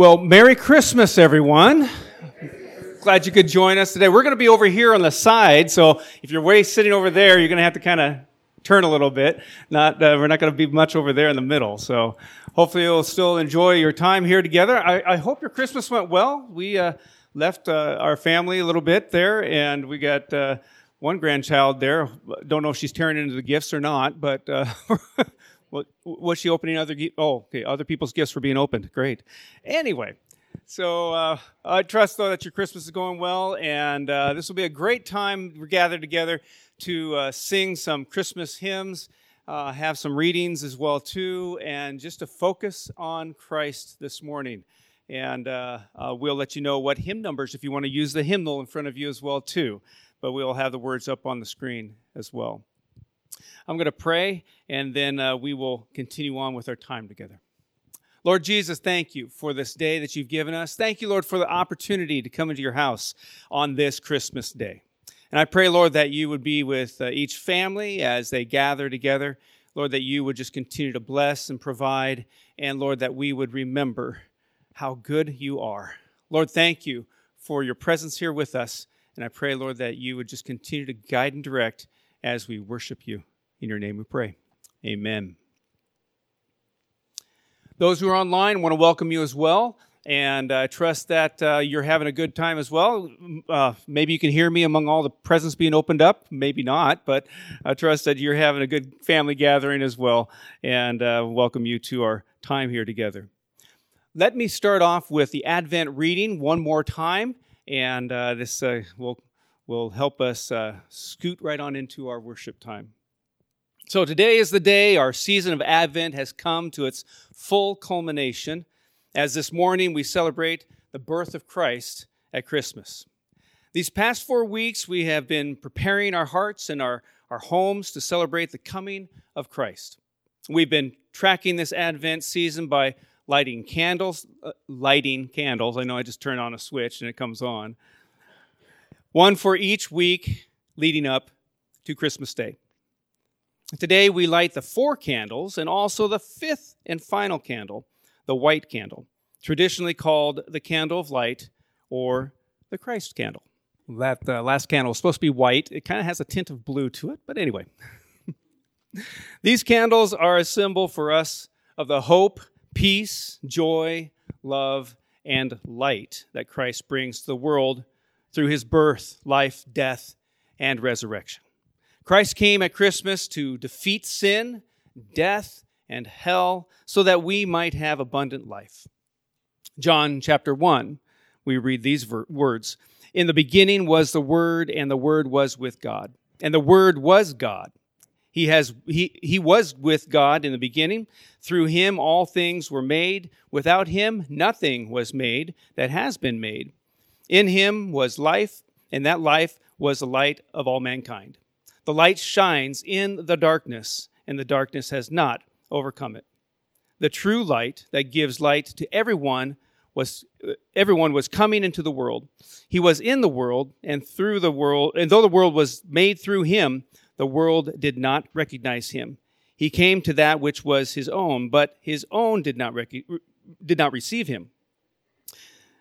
Well, Merry Christmas, everyone. Glad you could join us today. We're going to be over here on the side, so if you're way sitting over there, you're going to have to kind of turn a little bit. Not, uh, we're not going to be much over there in the middle. So hopefully you'll still enjoy your time here together. I, I hope your Christmas went well. We uh, left uh, our family a little bit there, and we got uh, one grandchild there. Don't know if she's tearing into the gifts or not, but uh, what, was she opening other? Oh, okay, other people's gifts were being opened. Great. Anyway, so uh, I trust though that your Christmas is going well, and uh, this will be a great time. We're gathered together to uh, sing some Christmas hymns, uh, have some readings as well too, and just to focus on Christ this morning. And uh, uh, we'll let you know what hymn numbers if you want to use the hymnal in front of you as well too. But we'll have the words up on the screen as well. I'm going to pray, and then uh, we will continue on with our time together. Lord Jesus, thank you for this day that you've given us. Thank you, Lord, for the opportunity to come into your house on this Christmas day. And I pray, Lord, that you would be with uh, each family as they gather together. Lord, that you would just continue to bless and provide. And Lord, that we would remember how good you are. Lord, thank you for your presence here with us. And I pray, Lord, that you would just continue to guide and direct as we worship you. In your name we pray. Amen. Those who are online want to welcome you as well. And I uh, trust that uh, you're having a good time as well. Uh, maybe you can hear me among all the presents being opened up. Maybe not, but I trust that you're having a good family gathering as well. And uh, welcome you to our time here together. Let me start off with the Advent reading one more time. And uh, this uh, will, will help us scoot right on into our worship time. So today is the day our season of Advent has come to its full culmination as this morning we celebrate the birth of Christ at Christmas. These past four weeks, we have been preparing our hearts and our, our homes to celebrate the coming of Christ. We've been tracking this Advent season by lighting candles, uh, lighting candles. I know I just turn on a switch and it comes on. One for each week leading up to Christmas Day. Today we light the four candles and also the fifth and final candle, the white candle, traditionally called the candle of light or the Christ candle. That uh, last candle is supposed to be white. It kind of has a tint of blue to it, but anyway. These candles are a symbol for us of the hope, peace, joy, love, and light that Christ brings to the world through his birth, life, death, and resurrection. Christ came at Christmas to defeat sin, death, and hell so that we might have abundant life. John chapter 1, we read these ver- words In the beginning was the Word, and the Word was with God, and the Word was God. He, has, he, he was with God in the beginning. Through him all things were made. Without him nothing was made that has been made. In him was life, and that life was the light of all mankind. The light shines in the darkness, and the darkness has not overcome it. The true light that gives light to everyone was everyone was coming into the world. He was in the world, and through the world, and though the world was made through him, the world did not recognize him. He came to that which was his own, but his own did not rec- did not receive him.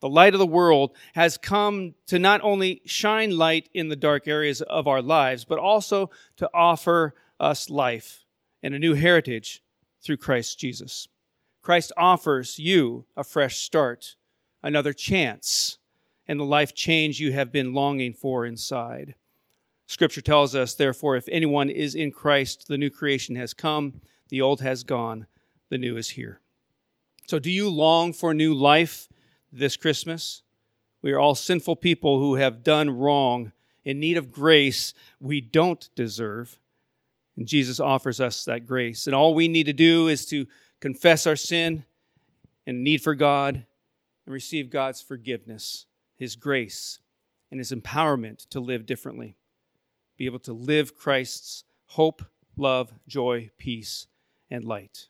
the light of the world, has come to not only shine light in the dark areas of our lives, but also to offer us life and a new heritage through Christ Jesus. Christ offers you a fresh start, another chance, and the life change you have been longing for inside. Scripture tells us, therefore, if anyone is in Christ, the new creation has come, the old has gone, the new is here. So, do you long for new life? This Christmas. We are all sinful people who have done wrong, in need of grace we don't deserve. And Jesus offers us that grace. And all we need to do is to confess our sin and need for God and receive God's forgiveness His grace, and His empowerment to live differently. Be able to live Christ's hope, love, joy, peace, and light.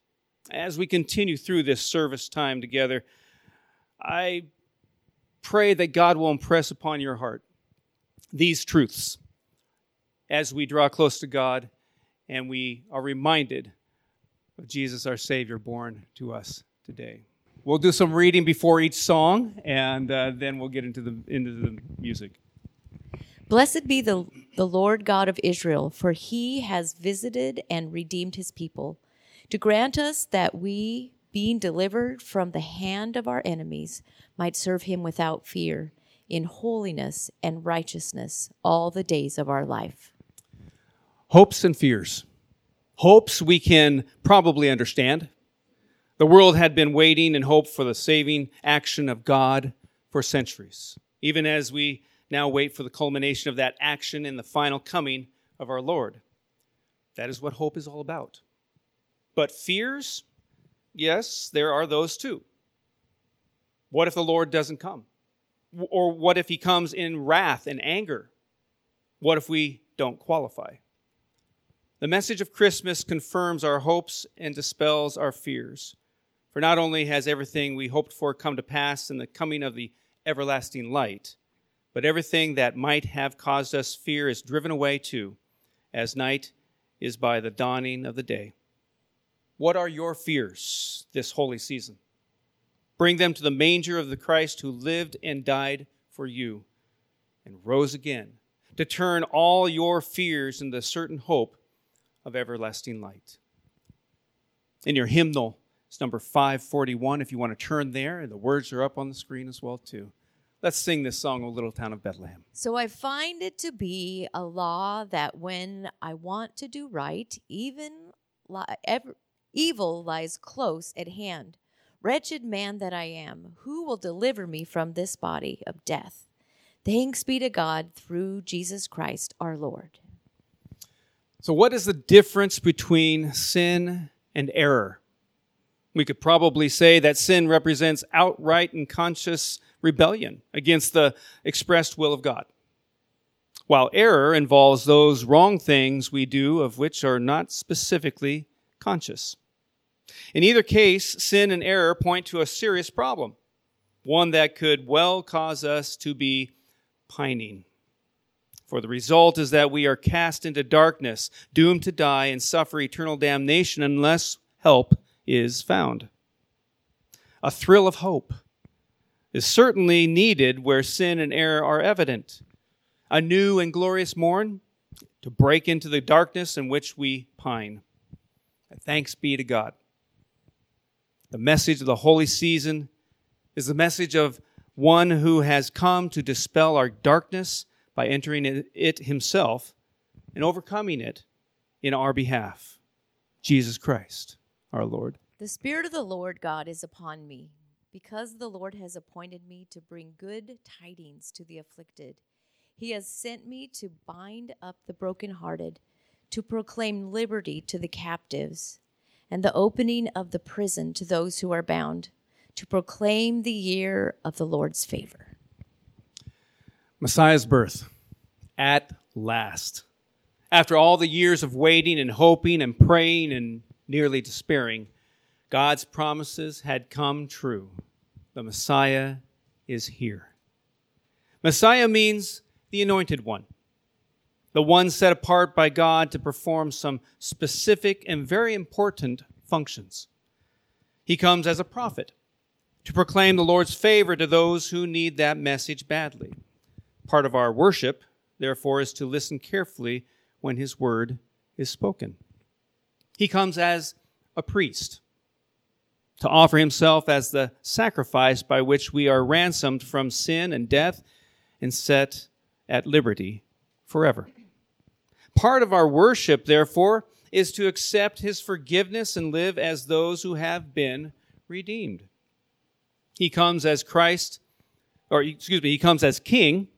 As we continue through this service time together, I pray that God will impress upon your heart these truths as we draw close to God and we are reminded of Jesus, our Savior, born to us today. We'll do some reading before each song, and uh, then we'll get into the into the music. Blessed be the, the Lord God of Israel, for he has visited and redeemed his people, to grant us that we, being delivered from the hand of our enemies, might serve him without fear, in holiness and righteousness all the days of our life. Hopes and fears. Hopes we can probably understand. The world had been waiting in hope for the saving action of God for centuries, even as we now wait for the culmination of that action in the final coming of our Lord. That is what hope is all about. But fears, yes, there are those too. What if the Lord doesn't come? Or what if he comes in wrath and anger? What if we don't qualify? The message of Christmas confirms our hopes and dispels our fears. For not only has everything we hoped for come to pass in the coming of the everlasting light, but everything that might have caused us fear is driven away too, as night is by the dawning of the day. What are your fears this holy season? Bring them to the manger of the Christ who lived and died for you and rose again to turn all your fears into certain hope of everlasting light. In your hymnal, it's number 541 if you want to turn there, and the words are up on the screen as well too. Let's sing this song, O Little Town of Bethlehem. So I find it to be a law that when I want to do right, even li- ever, evil lies close at hand. Wretched man that I am, who will deliver me from this body of death? Thanks be to God through Jesus Christ our Lord. So, what is the difference between sin and error? We could probably say that sin represents outright and conscious rebellion against the expressed will of God. While error involves those wrong things we do of which are not specifically conscious. In either case, sin and error point to a serious problem, one that could well cause us to be pining. For the result is that we are cast into darkness, doomed to die and suffer eternal damnation unless help is found. A thrill of hope is certainly needed where sin and error are evident. A new and glorious morn to break into the darkness in which we pine. Thanks be to God. The message of the holy season is the message of one who has come to dispel our darkness by entering it himself and overcoming it in our behalf. Jesus Christ, our Lord. The Spirit of the Lord God is upon me because the Lord has appointed me to bring good tidings to the afflicted. He has sent me to bind up the brokenhearted, to proclaim liberty to the captives, and the opening of the prison to those who are bound, to proclaim the year of the Lord's favor. Messiah's birth, at last. After all the years of waiting and hoping and praying and nearly despairing, God's promises had come true. The Messiah is here. Messiah means the anointed one, the one set apart by God to perform some specific and very important functions. He comes as a prophet to proclaim the Lord's favor to those who need that message badly. Part of our worship, therefore, is to listen carefully when his word is spoken. He comes as a priest to offer himself as the sacrifice by which we are ransomed from sin and death and set at liberty forever. Part of our worship, therefore, is to accept his forgiveness and live as those who have been redeemed. He comes as Christ, or excuse me, he comes as King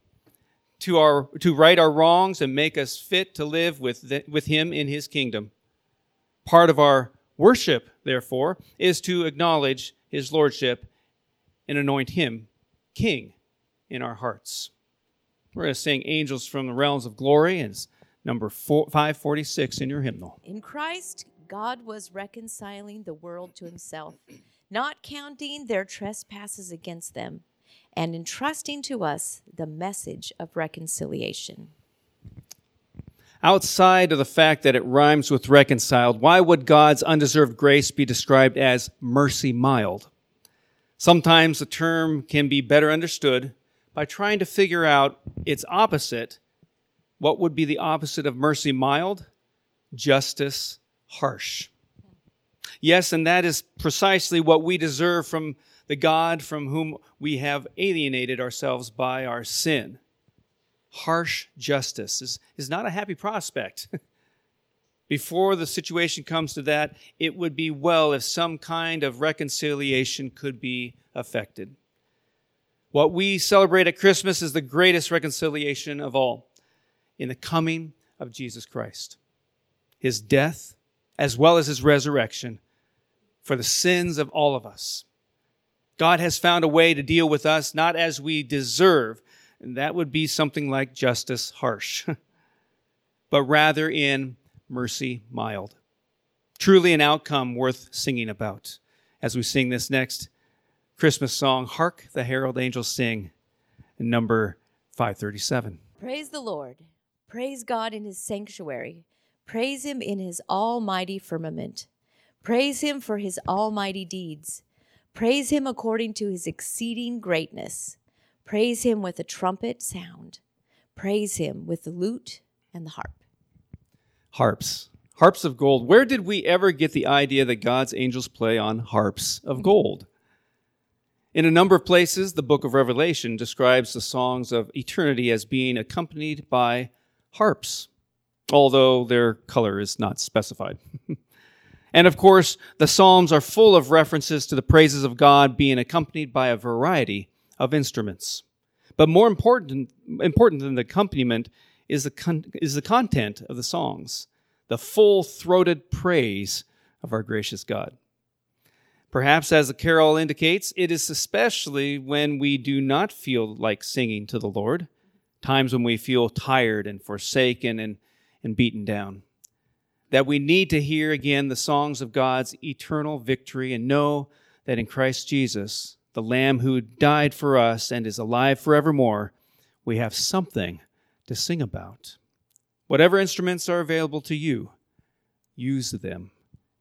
to, our, to right our wrongs and make us fit to live with, the, with him in his kingdom. Part of our Worship, therefore, is to acknowledge his lordship and anoint him king in our hearts. We're going to sing Angels from the Realms of Glory, and number four, 546 in your hymnal. In Christ, God was reconciling the world to himself, not counting their trespasses against them, and entrusting to us the message of reconciliation. Outside of the fact that it rhymes with reconciled, why would God's undeserved grace be described as mercy mild? Sometimes the term can be better understood by trying to figure out its opposite. What would be the opposite of mercy mild? Justice harsh. Yes, and that is precisely what we deserve from the God from whom we have alienated ourselves by our sin. Harsh justice is, is not a happy prospect. Before the situation comes to that, it would be well if some kind of reconciliation could be effected. What we celebrate at Christmas is the greatest reconciliation of all in the coming of Jesus Christ. His death, as well as his resurrection, for the sins of all of us. God has found a way to deal with us not as we deserve, and that would be something like justice harsh, but rather in mercy mild. Truly an outcome worth singing about as we sing this next Christmas song, Hark the Herald Angels Sing, number 537. Praise the Lord. Praise God in his sanctuary. Praise him in his almighty firmament. Praise him for his almighty deeds. Praise him according to his exceeding greatness. Praise him with a trumpet sound. Praise him with the lute and the harp harps. Harps of gold. Where did we ever get the idea that God's angels play on harps of gold? In a number of places, the book of Revelation describes the songs of eternity as being accompanied by harps, although their color is not specified. and of course, the Psalms are full of references to the praises of God being accompanied by a variety of instruments. But more important, important than the accompaniment is the, con- is the content of the songs, the full throated praise of our gracious God. Perhaps, as the carol indicates, it is especially when we do not feel like singing to the Lord, times when we feel tired and forsaken and, and beaten down, that we need to hear again the songs of God's eternal victory and know that in Christ Jesus, the Lamb who died for us and is alive forevermore, we have something to sing about. Whatever instruments are available to you, use them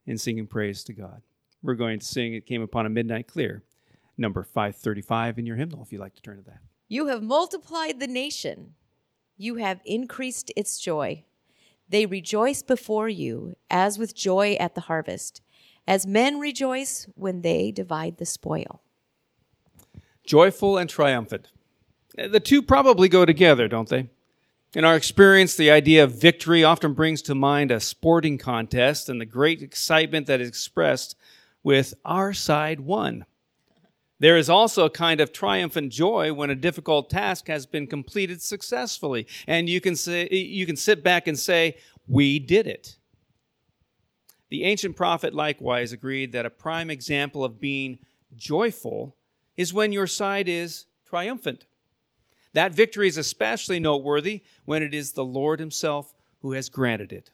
in singing praise to God. We're going to sing It Came Upon a Midnight Clear, number 535 in your hymnal, if you'd like to turn to that. You have multiplied the nation, you have increased its joy. They rejoice before you as with joy at the harvest, as men rejoice when they divide the spoil. Joyful and triumphant. The two probably go together, don't they? In our experience, the idea of victory often brings to mind a sporting contest and the great excitement that is expressed with our side won. There is also a kind of triumphant joy when a difficult task has been completed successfully, and you can say you can sit back and say, "We did it." The ancient prophet likewise agreed that a prime example of being joyful is when your side is triumphant. That victory is especially noteworthy when it is the Lord Himself who has granted it.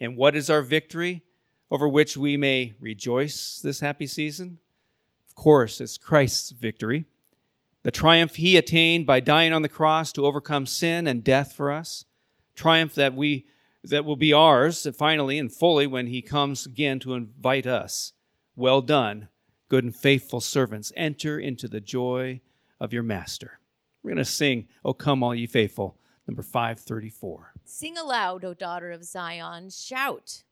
And what is our victory over which we may rejoice this happy season? Course, it's Christ's victory. The triumph He attained by dying on the cross to overcome sin and death for us. Triumph that we that will be ours uh, finally and fully when he comes again to invite us. Well done, good and faithful servants. Enter into the joy of your master. We're going to sing, O Come All Ye Faithful, number 534. Sing aloud, O daughter of Zion. Shout,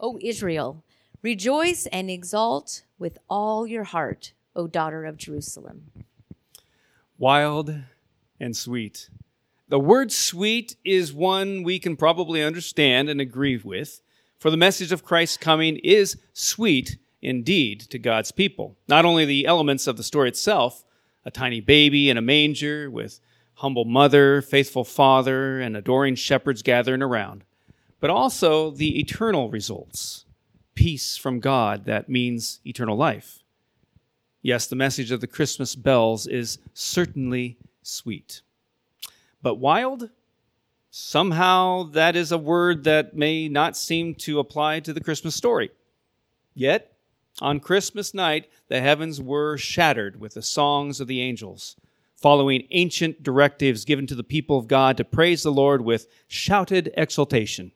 O Israel. Rejoice and exult with all your heart, O daughter of Jerusalem. Wild and sweet. The word sweet is one we can probably understand and agree with, for the message of Christ's coming is sweet indeed to God's people. Not only the elements of the story itself, a tiny baby in a manger with humble mother, faithful father, and adoring shepherds gathering around, but also the eternal results peace from God that means eternal life. Yes, the message of the Christmas bells is certainly sweet. But wild? Somehow that is a word that may not seem to apply to the Christmas story. Yet, on Christmas night, the heavens were shattered with the songs of the angels, following ancient directives given to the people of God to praise the Lord with shouted exultation.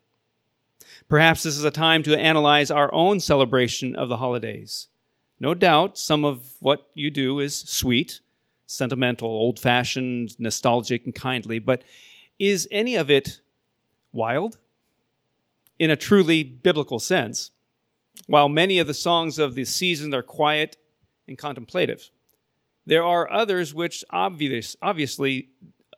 Perhaps this is a time to analyze our own celebration of the holidays. No doubt some of what you do is sweet, sentimental, old fashioned, nostalgic, and kindly, but is any of it wild? In a truly biblical sense, while many of the songs of the season are quiet and contemplative, there are others which obvious, obviously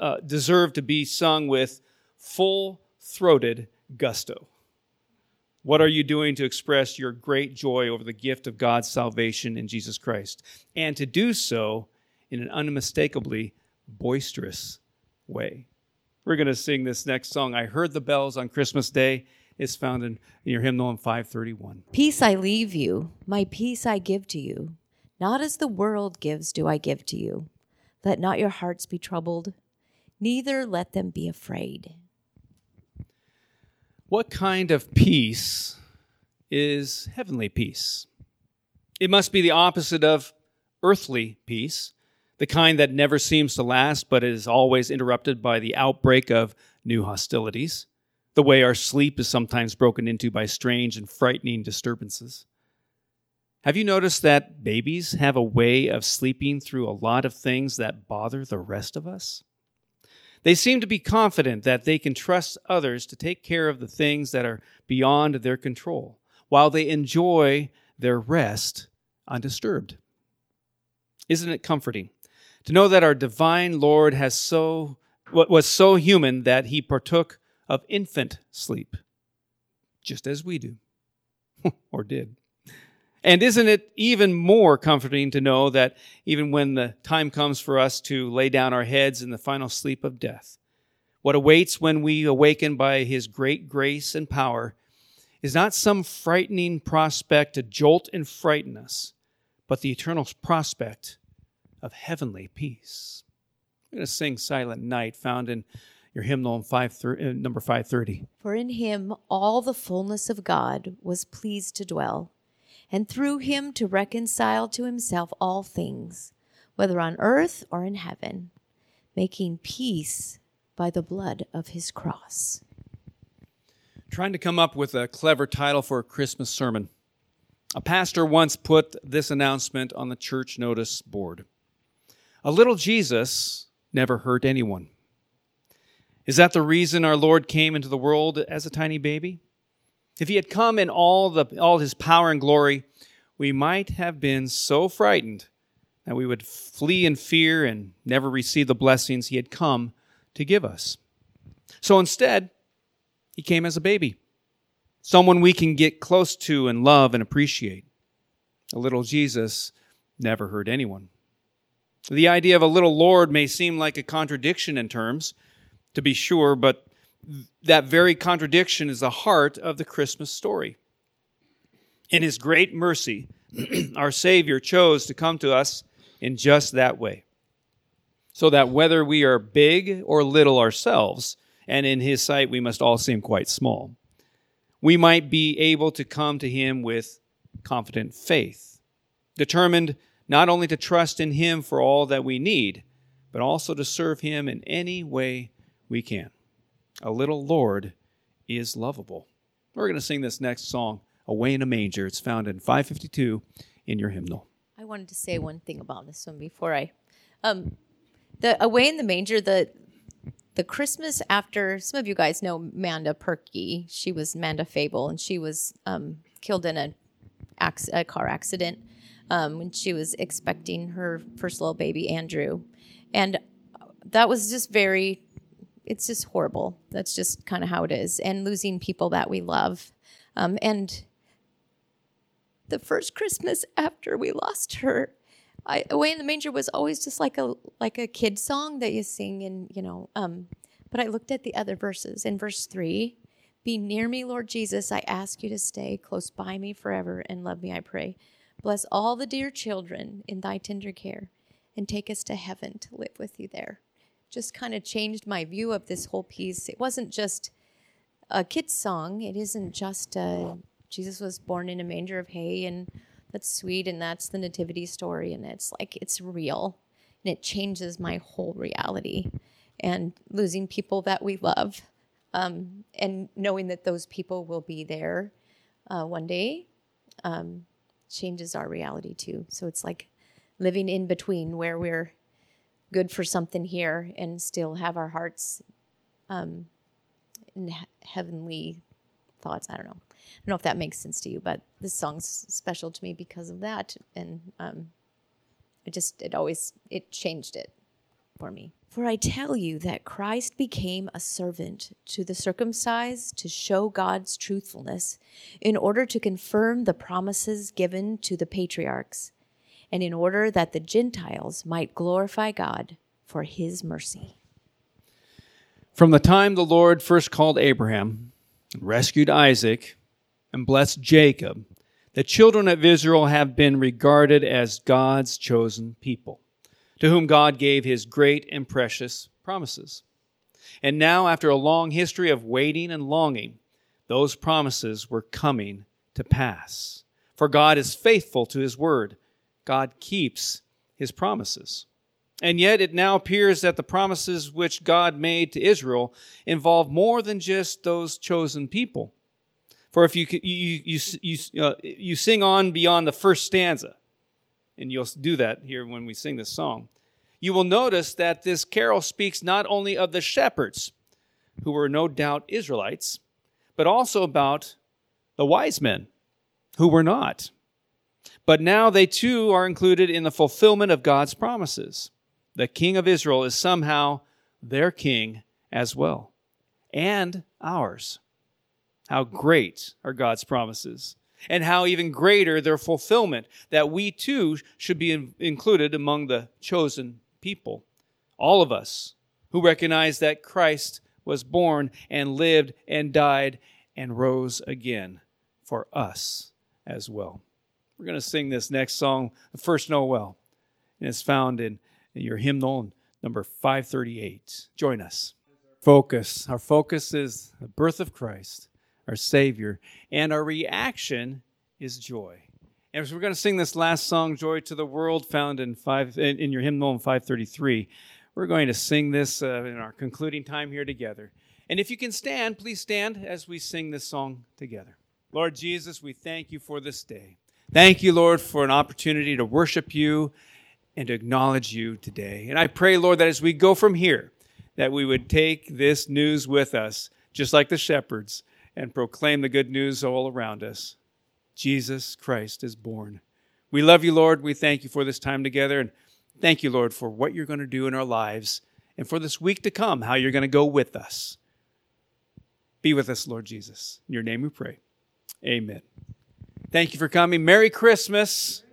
uh, deserve to be sung with full throated gusto. What are you doing to express your great joy over the gift of God's salvation in Jesus Christ? And to do so in an unmistakably boisterous way. We're going to sing this next song. I heard the bells on Christmas Day. It's found in, your hymnal in 531. Peace I leave you, my peace I give to you. Not as the world gives do I give to you. Let not your hearts be troubled, neither let them be afraid. What kind of peace is heavenly peace? It must be the opposite of earthly peace, the kind that never seems to last but is always interrupted by the outbreak of new hostilities, the way our sleep is sometimes broken into by strange and frightening disturbances. Have you noticed that babies have a way of sleeping through a lot of things that bother the rest of us? They seem to be confident that they can trust others to take care of the things that are beyond their control, while they enjoy their rest undisturbed. Isn't it comforting to know that our divine Lord has so was so human that he partook of infant sleep, just as we do, or did. And isn't it even more comforting to know that even when the time comes for us to lay down our heads in the final sleep of death, what awaits when we awaken by His great grace and power is not some frightening prospect to jolt and frighten us, but the eternal prospect of heavenly peace. I'm going to sing Silent Night, found in your hymnal in five, uh, number 530. For in him all the fullness of God was pleased to dwell and through him to reconcile to himself all things, whether on earth or in heaven, making peace by the blood of his cross. Trying to come up with a clever title for a Christmas sermon. A pastor once put this announcement on the church notice board A little Jesus never hurt anyone. Is that the reason our Lord came into the world as a tiny baby? If he had come in all, the, all his power and glory, we might have been so frightened that we would flee in fear and never receive the blessings he had come to give us. So instead, he came as a baby, someone we can get close to and love and appreciate. A little Jesus never hurt anyone. The idea of a little Lord may seem like a contradiction in terms, to be sure, but that very contradiction is the heart of the Christmas story. In his great mercy, our Savior chose to come to us in just that way. So that whether we are big or little ourselves, and in his sight we must all seem quite small, we might be able to come to him with confident faith, determined not only to trust in him for all that we need, but also to serve him in any way we can a little Lord is lovable. We're going to sing this next song, Away in a Manger. It's found in 552 in your hymnal. I wanted to say one thing about this one before I. Um, the Away in the Manger, the the Christmas after some of you guys know Manda Perky. She was Manda Fable, and she was um, killed in a, a car accident um, when she was expecting her first little baby, Andrew, and that was just very it's just horrible. That's just kind of how it is. And losing people that we love. Um, and the first Christmas after we lost her, I, Away in the Manger was always just like a like a kid song that you sing and you know. Um, but I looked at the other verses. In verse three, "Be near me, Lord Jesus. I ask you to stay close by me forever and love me. I pray." Bless all the dear children in thy tender care, and take us to heaven to live with you there. Just kind of changed my view of this whole piece. It wasn't just a kid's song, it isn't just uh, Jesus was born in a manger of hay, and that's sweet, and that's the nativity story, and it's like it's real, and it changes my whole reality. And losing people that we love, um, and knowing that those people will be there uh, one day. Um, changes our reality too. So it's like living in between where we're good for something here and still have our hearts um, in he- heavenly thoughts. I don't know. I don't know if that makes sense to you, but this song's special to me because of that, and um, it just it always it changed it for me. For I tell you that Christ became a servant to the circumcised to show God's truthfulness, in order to confirm the promises given to the patriarchs, and in order that the Gentiles might glorify God for his mercy. From the time the Lord first called Abraham, rescued Isaac, and blessed Jacob, the children of Israel have been regarded as God's chosen people to whom God gave his great and precious promises. And now, after a long history of waiting and longing, those promises were coming to pass. For God is faithful to his word, God keeps his promises. And yet, it now appears that the promises which God made to Israel involve more than just those chosen people. For if you, you, you, you, uh, you sing on beyond the first stanza, and you'll do that here when we sing this song, you will notice that this carol speaks not only of the shepherds, who were no doubt Israelites, but also about the wise men, who were not. But now they too are included in the fulfillment of God's promises. The king of Israel is somehow their king as well, and ours. How great are God's promises! and how even greater their fulfillment, that we too should be in, included among the chosen people. All of us who recognize that Christ was born and lived and died and rose again for us as well. We're going to sing this next song, the first Noel, and it's found in, in your hymnal number 538. Join us. Focus. Our focus is the birth of Christ our Savior, and our reaction is joy. And so we're going to sing this last song, "Joy to the World," found in five in, in your hymnal in 533. We're going to sing this uh, in our concluding time here together. And if you can stand, please stand as we sing this song together. Lord Jesus, we thank you for this day. Thank you, Lord, for an opportunity to worship you and to acknowledge you today. And I pray, Lord, that as we go from here, that we would take this news with us, just like the shepherds, and proclaim the good news all around us. Jesus Christ is born. We love you, Lord. We thank you for this time together. And thank you, Lord, for what you're going to do in our lives and for this week to come, how you're going to go with us. Be with us, Lord Jesus. In your name we pray. Amen. Thank you for coming. Merry Christmas.